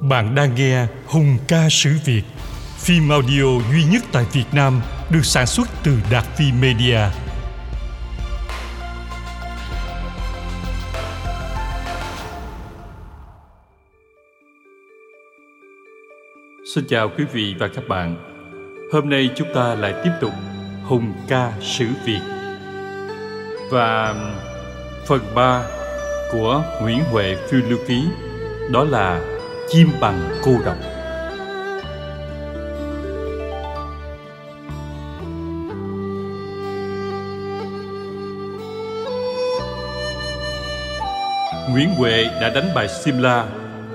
Bạn đang nghe Hùng ca sử Việt, phim audio duy nhất tại Việt Nam được sản xuất từ Đạt Phi Media. Xin chào quý vị và các bạn. Hôm nay chúng ta lại tiếp tục Hùng ca sử Việt. Và phần 3 của Nguyễn Huệ Phiêu Lưu Ký đó là chim bằng cô độc Nguyễn Huệ đã đánh bại Simla,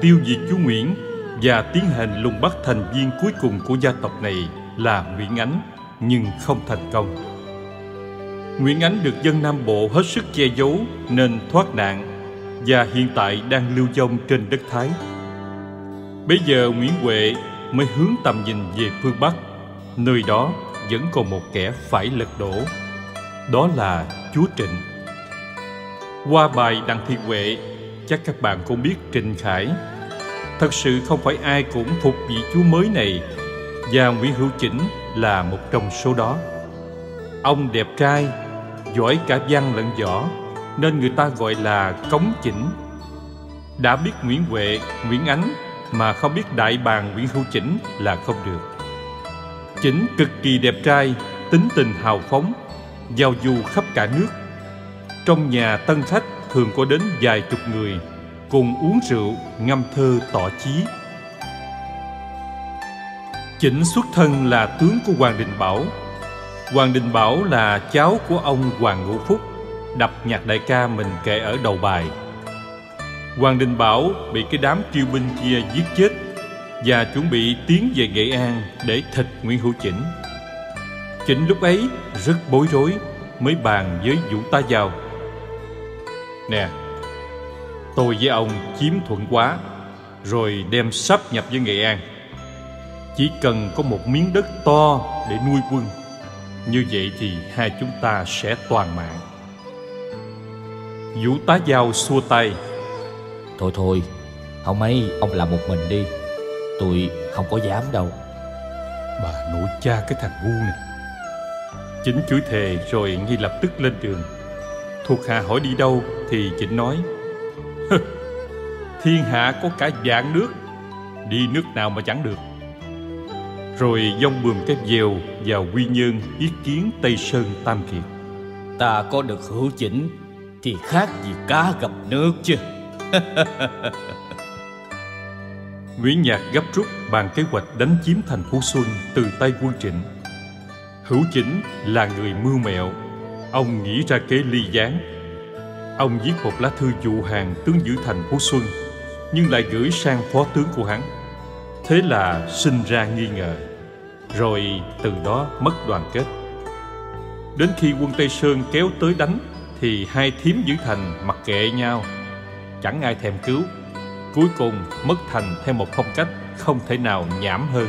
tiêu diệt chú Nguyễn và tiến hành lùng bắt thành viên cuối cùng của gia tộc này là Nguyễn Ánh, nhưng không thành công. Nguyễn Ánh được dân Nam Bộ hết sức che giấu nên thoát nạn và hiện tại đang lưu vong trên đất Thái. Bây giờ Nguyễn Huệ mới hướng tầm nhìn về phương Bắc, nơi đó vẫn còn một kẻ phải lật đổ. Đó là Chúa Trịnh. Qua bài Đặng Thị Huệ, chắc các bạn cũng biết Trịnh Khải. Thật sự không phải ai cũng phục vị Chúa mới này, và Nguyễn Hữu Chỉnh là một trong số đó. Ông đẹp trai, giỏi cả văn lẫn võ, nên người ta gọi là cống chỉnh. Đã biết Nguyễn Huệ, Nguyễn Ánh mà không biết đại bàng Nguyễn Hữu Chỉnh là không được. Chỉnh cực kỳ đẹp trai, tính tình hào phóng, giao du khắp cả nước. Trong nhà tân khách thường có đến vài chục người, cùng uống rượu, ngâm thơ tỏ chí. Chỉnh xuất thân là tướng của Hoàng Đình Bảo. Hoàng Đình Bảo là cháu của ông Hoàng Ngũ Phúc, đập nhạc đại ca mình kể ở đầu bài. Hoàng Đình Bảo bị cái đám kiêu binh kia giết chết và chuẩn bị tiến về Nghệ An để thịt Nguyễn Hữu Chỉnh. Chỉnh lúc ấy rất bối rối mới bàn với Vũ Tá Giao. Nè, tôi với ông chiếm thuận quá rồi đem sắp nhập với Nghệ An. Chỉ cần có một miếng đất to để nuôi quân. Như vậy thì hai chúng ta sẽ toàn mạng. Vũ tá giao xua tay Thôi thôi Không ấy ông làm một mình đi. Tôi không có dám đâu. Bà nội cha cái thằng ngu này. Chính chửi thề rồi ngay lập tức lên đường. Thuộc hạ hỏi đi đâu Thì Chỉnh nói Thiên hạ có cả dạng nước Đi nước nào mà chẳng được. Rồi dông bườm cái dèo vào quy nhơn ý kiến Tây Sơn Tam Kiệt. Ta có được hữu chỉnh Thì khác gì cá gặp nước chứ Nguyễn Nhạc gấp rút bàn kế hoạch đánh chiếm thành phố Xuân từ tay quân Trịnh. Hữu Chính là người mưu mẹo, ông nghĩ ra kế ly gián. Ông viết một lá thư dụ hàng tướng giữ thành phố Xuân, nhưng lại gửi sang phó tướng của hắn. Thế là sinh ra nghi ngờ, rồi từ đó mất đoàn kết. Đến khi quân Tây Sơn kéo tới đánh, thì hai thím giữ thành mặc kệ nhau chẳng ai thèm cứu. Cuối cùng mất thành theo một phong cách không thể nào nhảm hơn.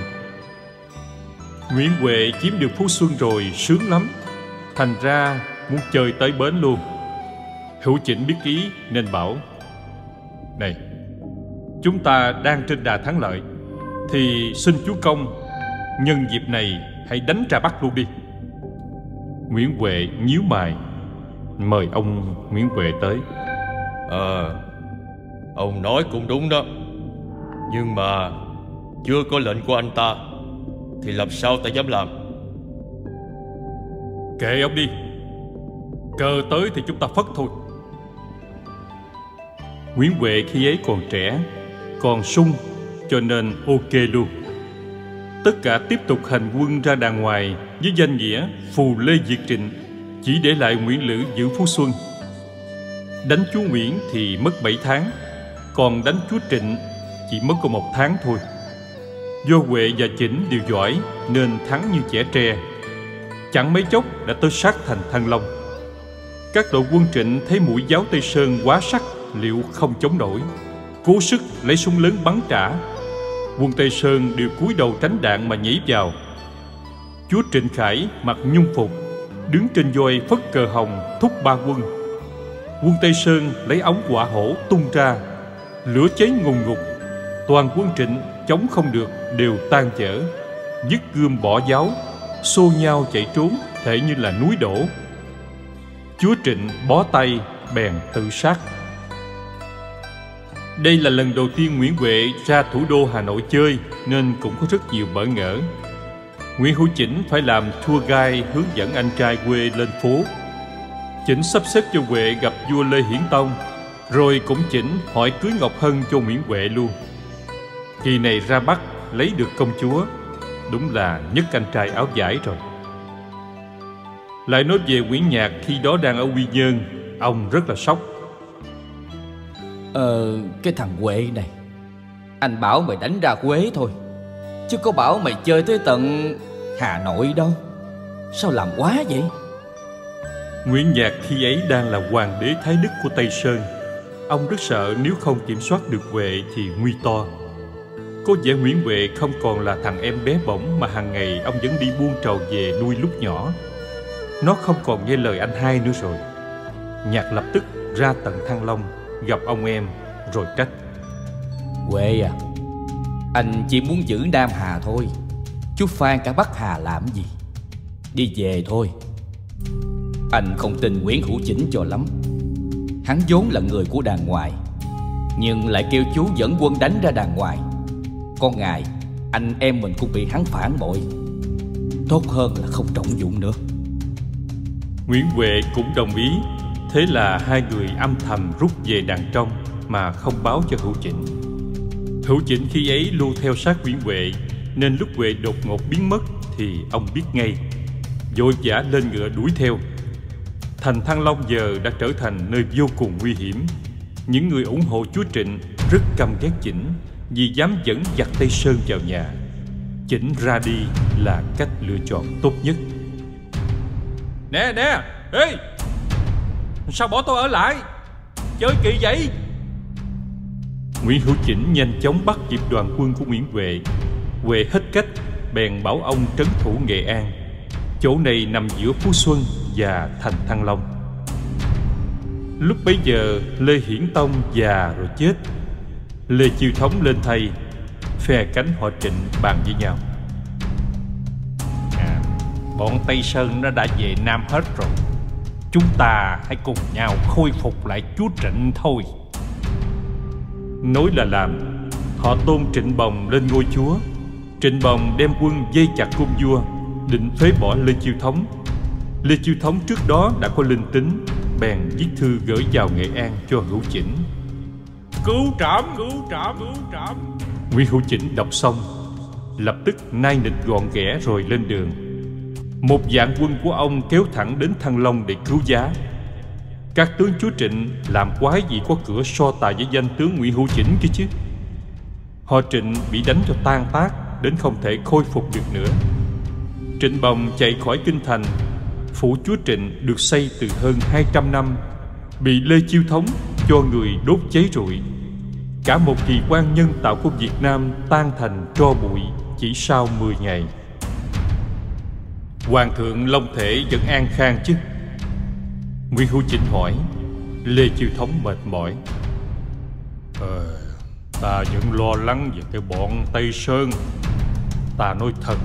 Nguyễn huệ chiếm được phú xuân rồi sướng lắm. Thành ra muốn chơi tới bến luôn. Hữu chỉnh biết ý nên bảo này chúng ta đang trên đà thắng lợi thì xin chúa công nhân dịp này hãy đánh trà bắt luôn đi. Nguyễn huệ nhíu mày. Mời ông nguyễn huệ tới. Ờ à, Ông nói cũng đúng đó. Nhưng mà Chưa có lệnh của anh ta, Thì làm sao ta dám làm? Kệ ông đi. Cờ tới thì chúng ta phất thôi. Nguyễn Huệ khi ấy còn trẻ, Còn sung, Cho nên ok luôn. Tất cả tiếp tục hành quân ra đàng ngoài Với danh nghĩa Phù Lê Diệt Trịnh, Chỉ để lại Nguyễn Lữ giữ Phú Xuân. Đánh chú Nguyễn thì mất 7 tháng còn đánh chúa Trịnh chỉ mất có một tháng thôi. Do Huệ và Chỉnh đều giỏi nên thắng như trẻ tre. Chẳng mấy chốc đã tới sát thành Thăng Long. Các đội quân Trịnh thấy mũi giáo Tây Sơn quá sắc liệu không chống nổi. Cố sức lấy súng lớn bắn trả. Quân Tây Sơn đều cúi đầu tránh đạn mà nhảy vào. Chúa Trịnh Khải mặc nhung phục, đứng trên voi phất cờ hồng thúc ba quân. Quân Tây Sơn lấy ống quả hổ tung ra lửa cháy ngùng ngục. Toàn quân trịnh chống không được, đều tan chở. Dứt gươm bỏ giáo, Xô nhau chạy trốn, thể như là núi đổ. Chúa Trịnh bó tay, bèn tự sát. Đây là lần đầu tiên Nguyễn Huệ ra thủ đô Hà Nội chơi, Nên cũng có rất nhiều bỡ ngỡ. Nguyễn Hữu Chỉnh phải làm tour guide hướng dẫn anh trai quê lên phố. Chỉnh sắp xếp cho Huệ gặp vua Lê Hiển Tông. Rồi cũng Chỉnh hỏi cưới Ngọc Hân cho Nguyễn Huệ luôn. Kỳ này ra Bắc lấy được công chúa. Đúng là nhất anh trai áo giải rồi. Lại nói về Nguyễn Nhạc khi đó đang ở Quy Nhơn Ông rất là sốc. Ờ, cái thằng Huệ này Anh bảo mày đánh ra Quế thôi Chứ có bảo mày chơi tới tận Hà Nội đâu. Sao làm quá vậy? Nguyễn Nhạc khi ấy đang là hoàng đế Thái Đức của Tây Sơn Ông rất sợ nếu không kiểm soát được Huệ thì nguy to. Có vẻ Nguyễn Huệ không còn là thằng em bé bỏng Mà hàng ngày ông vẫn đi buôn trầu về nuôi lúc nhỏ. Nó không còn nghe lời anh hai nữa rồi. Nhạc lập tức ra tận Thăng Long, Gặp ông em, rồi trách. Huệ à Anh chỉ muốn giữ Nam Hà thôi. Chú Phan cả Bắc Hà làm gì? Đi về thôi. Anh không tin Nguyễn Hữu Chỉnh cho lắm. Hắn vốn là người của đàn ngoài, Nhưng lại kêu chú dẫn quân đánh ra đàn ngoài. Con ngài, Anh em mình cũng bị hắn phản bội. Tốt hơn là không trọng dụng nữa. Nguyễn Huệ cũng đồng ý. Thế là hai người âm thầm rút về đàn trong Mà không báo cho Hữu Chỉnh. Hữu Chỉnh khi ấy lưu theo sát Nguyễn Huệ, Nên lúc Huệ đột ngột biến mất Thì ông biết ngay. Vội vã lên ngựa đuổi theo. Thành Thăng Long giờ đã trở thành nơi vô cùng nguy hiểm. Những người ủng hộ chúa Trịnh rất căm ghét Chỉnh Vì dám dẫn giặc Tây Sơn vào nhà. Chỉnh ra đi là cách lựa chọn tốt nhất. Nè nè Ê! Sao bỏ tôi ở lại? Chơi kỳ vậy? Nguyễn Hữu Chỉnh nhanh chóng bắt kịp đoàn quân của Nguyễn Huệ Huệ hết cách Bèn bảo ông trấn thủ Nghệ An Chỗ này nằm giữa Phú Xuân và thành Thăng Long. Lúc bấy giờ Lê Hiển Tông già rồi chết. Lê Chiêu Thống lên thay Phe cánh họ trịnh bàn với nhau. À, Bọn Tây Sơn nó đã về Nam hết rồi. Chúng ta hãy cùng nhau khôi phục lại chúa Trịnh thôi. Nói là làm Họ tôn Trịnh Bồng lên ngôi chúa. Trịnh Bồng đem quân dây chặt cung vua Định phế bỏ Lê Chiêu Thống. Lê Chiêu Thống trước đó đã có linh tính Bèn viết thư gửi vào Nghệ An cho Hữu Chỉnh. Cứu trảm, cứu trảm, cứu trảm. Nguyễn Hữu Chỉnh đọc xong Lập tức nai nịch gọn ghẽ rồi lên đường. Một dạng quân của ông kéo thẳng đến Thăng Long để cứu giá. Các tướng chúa Trịnh làm quái gì có cửa so tài với danh tướng Nguyễn Hữu Chỉnh kia chứ? Họ Trịnh bị đánh cho tan tác Đến không thể khôi phục được nữa Trịnh Bồng chạy khỏi kinh thành. Phủ chúa Trịnh được xây từ hơn 200 năm Bị Lê Chiêu Thống cho người đốt cháy rụi. Cả một kỳ quan nhân tạo của Việt Nam tan thành tro bụi chỉ sau 10 ngày. Hoàng thượng Long Thể vẫn an khang chứ? Nguyễn Hữu Chỉnh hỏi. Lê Chiêu Thống mệt mỏi. Ờ, Ta vẫn lo lắng về cái bọn Tây Sơn. Ta nói thật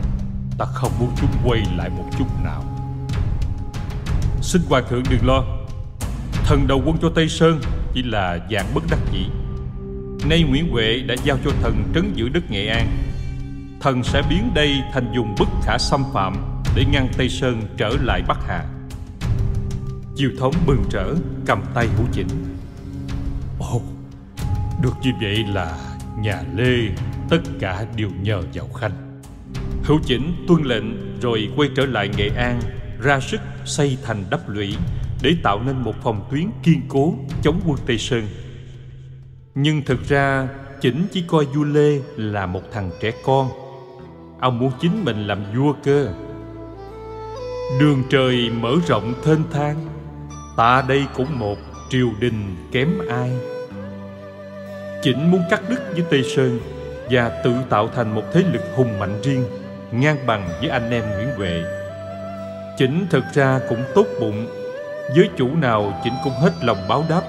Ta không muốn chúng quay lại một chút nào. Xin Hoàng thượng đừng lo. Thần đầu quân cho Tây Sơn Chỉ là dạng bất đắc dĩ. Nay Nguyễn Huệ đã giao cho thần trấn giữ đất Nghệ An. Thần sẽ biến đây thành vùng bất khả xâm phạm Để ngăn Tây Sơn trở lại Bắc Hà. Chiêu thống bừng rỡ cầm tay hữu chỉnh. Ồ, được như vậy là nhà Lê tất cả đều nhờ vào Khanh. Khấu chỉnh tuân lệnh rồi quay trở lại Nghệ An, Ra sức xây thành đắp lũy Để tạo nên một phòng tuyến kiên cố chống quân Tây Sơn. Nhưng thực ra, Chỉnh chỉ coi vua Lê là một thằng trẻ con. Ông muốn chính mình làm vua cơ. Đường trời mở rộng thênh thang, Ta đây cũng một triều đình kém ai. Chỉnh muốn cắt đứt với Tây Sơn Và tự tạo thành một thế lực hùng mạnh riêng. Ngang bằng với anh em Nguyễn Huệ Chỉnh thực ra cũng tốt bụng Với chủ nào Chỉnh cũng hết lòng báo đáp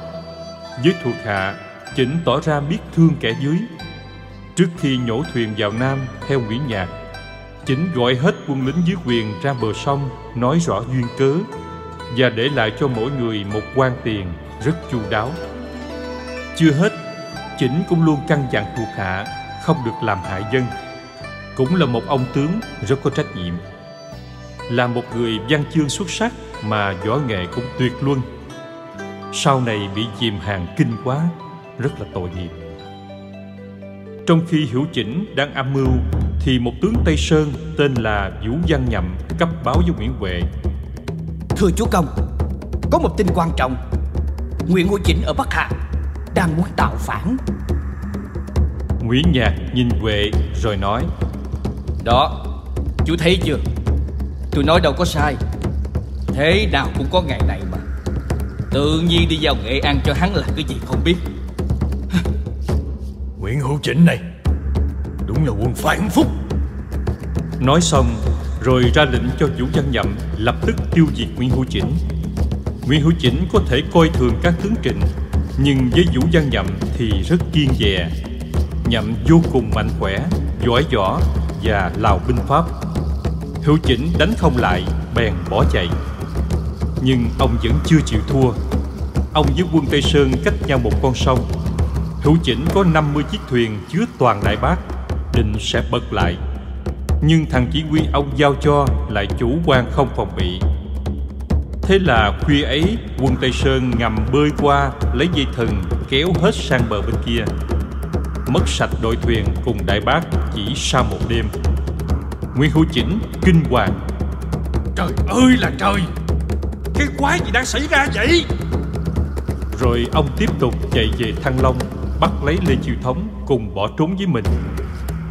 Với thuộc hạ Chỉnh tỏ ra biết thương kẻ dưới Trước khi nhổ thuyền vào Nam theo Nguyễn Nhạc, Chỉnh gọi hết quân lính dưới quyền ra bờ sông nói rõ duyên cớ và để lại cho mỗi người một quan tiền rất chu đáo. Chưa hết, Chỉnh cũng luôn căn dặn thuộc hạ không được làm hại dân. Cũng là một ông tướng rất có trách nhiệm. Là một người văn chương xuất sắc mà võ nghệ cũng tuyệt luân. Sau này bị chìm hàng kinh quá, rất là tội nghiệp. Trong khi Hữu Chỉnh đang âm mưu thì một tướng Tây Sơn tên là Vũ Văn Nhậm cấp báo với Nguyễn Huệ. Thưa chúa công, có một tin quan trọng. Nguyễn Hữu Chỉnh ở Bắc Hà đang muốn tạo phản. Nguyễn Nhạc nhìn Huệ rồi nói Đó, chú thấy chưa? Tôi nói đâu có sai. Thế nào cũng có ngày này mà. Tự nhiên đi vào Nghệ An cho hắn là cái gì không biết. Nguyễn Hữu Chỉnh này Đúng là quân phản phúc Nói xong rồi ra lệnh cho Vũ Văn Nhậm lập tức tiêu diệt Nguyễn Hữu Chỉnh. Nguyễn Hữu Chỉnh có thể coi thường các tướng trịnh, nhưng với Vũ Văn Nhậm thì rất kiên dè. Nhậm vô cùng mạnh khỏe, giỏi võ và lào binh pháp. Hữu Chỉnh đánh không lại, bèn bỏ chạy. Nhưng ông vẫn chưa chịu thua. Ông với quân Tây Sơn cách nhau một con sông. Hữu Chỉnh có 50 chiếc thuyền chứa toàn đại bác, định sẽ bật lại nhưng thằng chỉ huy ông giao cho lại chủ quan không phòng bị thế là khuya ấy quân tây sơn ngầm bơi qua lấy dây thừng kéo hết sang bờ bên kia mất sạch đội thuyền cùng đại bác chỉ sau một đêm. Nguyễn hữu chỉnh kinh hoàng. Trời ơi là trời! Cái quái gì đang xảy ra vậy? Rồi ông tiếp tục chạy về thăng long bắt lấy lê chiêu thống cùng bỏ trốn với mình.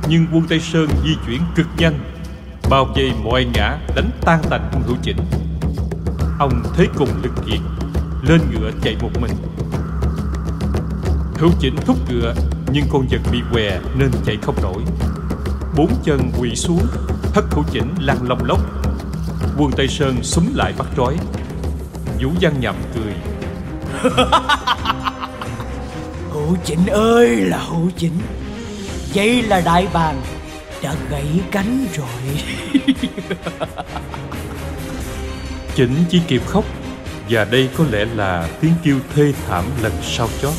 Nhưng quân Tây Sơn di chuyển cực nhanh, bao vây mọi ngã đánh tan tành quân hữu chỉnh. Ông thế cùng lực kiệt, lên ngựa chạy một mình. Hữu chỉnh thúc ngựa, nhưng con vật bị què nên chạy không nổi. Bốn chân quỳ xuống, hất hữu chỉnh lăn lông lốc. Quân Tây Sơn súng lại bắt trói. Vũ Văn Nhậm cười. Hữu chỉnh ơi là hữu chỉnh Vậy là đại bàng đã gãy cánh rồi Chỉnh chỉ kịp khóc Và đây có lẽ là tiếng kêu thê thảm lần sau chót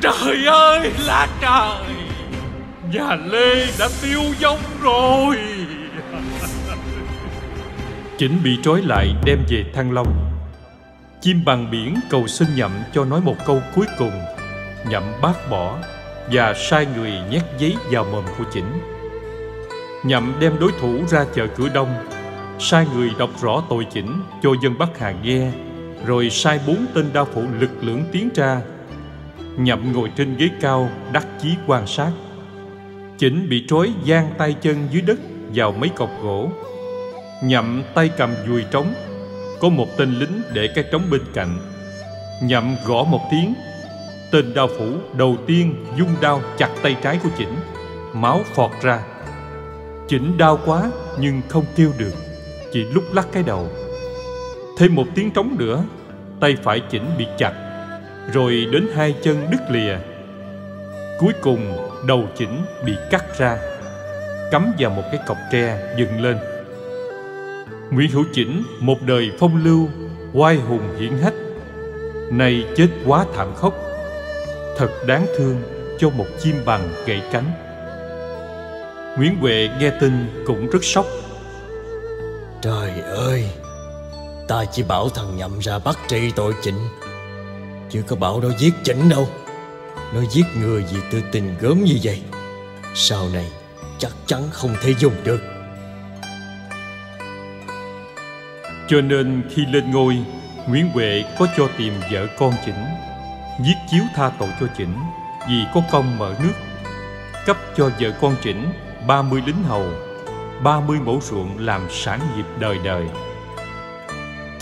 Trời ơi là trời. Nhà Lê đã tiêu vong rồi. Chỉnh bị trói lại đem về Thăng Long. Chim bằng biển cầu xin Nhậm cho nói một câu cuối cùng. Nhậm bác bỏ và sai người nhét giấy vào mồm của chỉnh. Nhậm đem đối thủ ra chợ cửa đông. Sai người đọc rõ tội chỉnh cho dân bắc hà nghe, rồi sai bốn tên đao phủ lực lưỡng tiến ra nhậm ngồi trên ghế cao, đắc chí quan sát. Chỉnh bị trói gian tay chân dưới đất vào mấy cọc gỗ. Nhậm tay cầm dùi trống. Có một tên lính để cái trống bên cạnh. Nhậm gõ một tiếng. Tên đao phủ đầu tiên dung đao chặt tay trái của Chỉnh. Máu phọt ra. Chỉnh đau quá nhưng không kêu được. Chỉ lúc lắc cái đầu. Thêm một tiếng trống nữa, Tay phải Chỉnh bị chặt. Rồi đến hai chân đứt lìa. Cuối cùng, đầu Chỉnh bị cắt ra, Cắm vào một cái cọc tre dựng lên. Nguyễn Hữu Chỉnh, một đời phong lưu, Oai hùng hiển hách, Nay chết quá thảm khốc, thật đáng thương cho một chim bằng gãy cánh. Nguyễn huệ nghe tin cũng rất sốc. Trời ơi, ta chỉ bảo thằng nhậm ra bắt trị tội chỉnh chứ có bảo nó giết chỉnh đâu. Nó giết người vì tư tình gớm như vậy. Sau này chắc chắn không thể dùng được. Cho nên khi lên ngôi nguyễn huệ có cho tìm vợ con chỉnh giết chiếu tha tội cho Chỉnh vì có công mở nước, cấp cho vợ con Chỉnh 30 lính hầu, 30 mẫu ruộng làm sản nghiệp đời đời.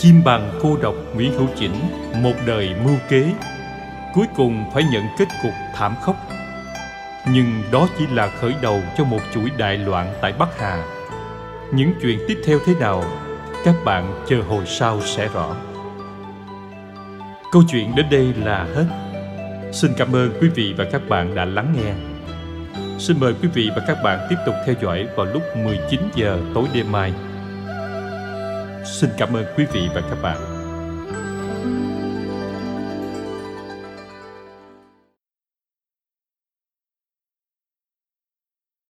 Chim bằng cô độc Nguyễn Hữu Chỉnh một đời mưu kế, cuối cùng phải nhận kết cục thảm khốc. Nhưng đó chỉ là khởi đầu cho một chuỗi đại loạn tại Bắc Hà. Những chuyện tiếp theo thế nào, các bạn chờ hồi sau sẽ rõ. Câu chuyện đến đây là hết. Xin cảm ơn quý vị và các bạn đã lắng nghe. Xin mời quý vị và các bạn tiếp tục theo dõi vào lúc 19 giờ tối đêm mai. Xin cảm ơn quý vị và các bạn.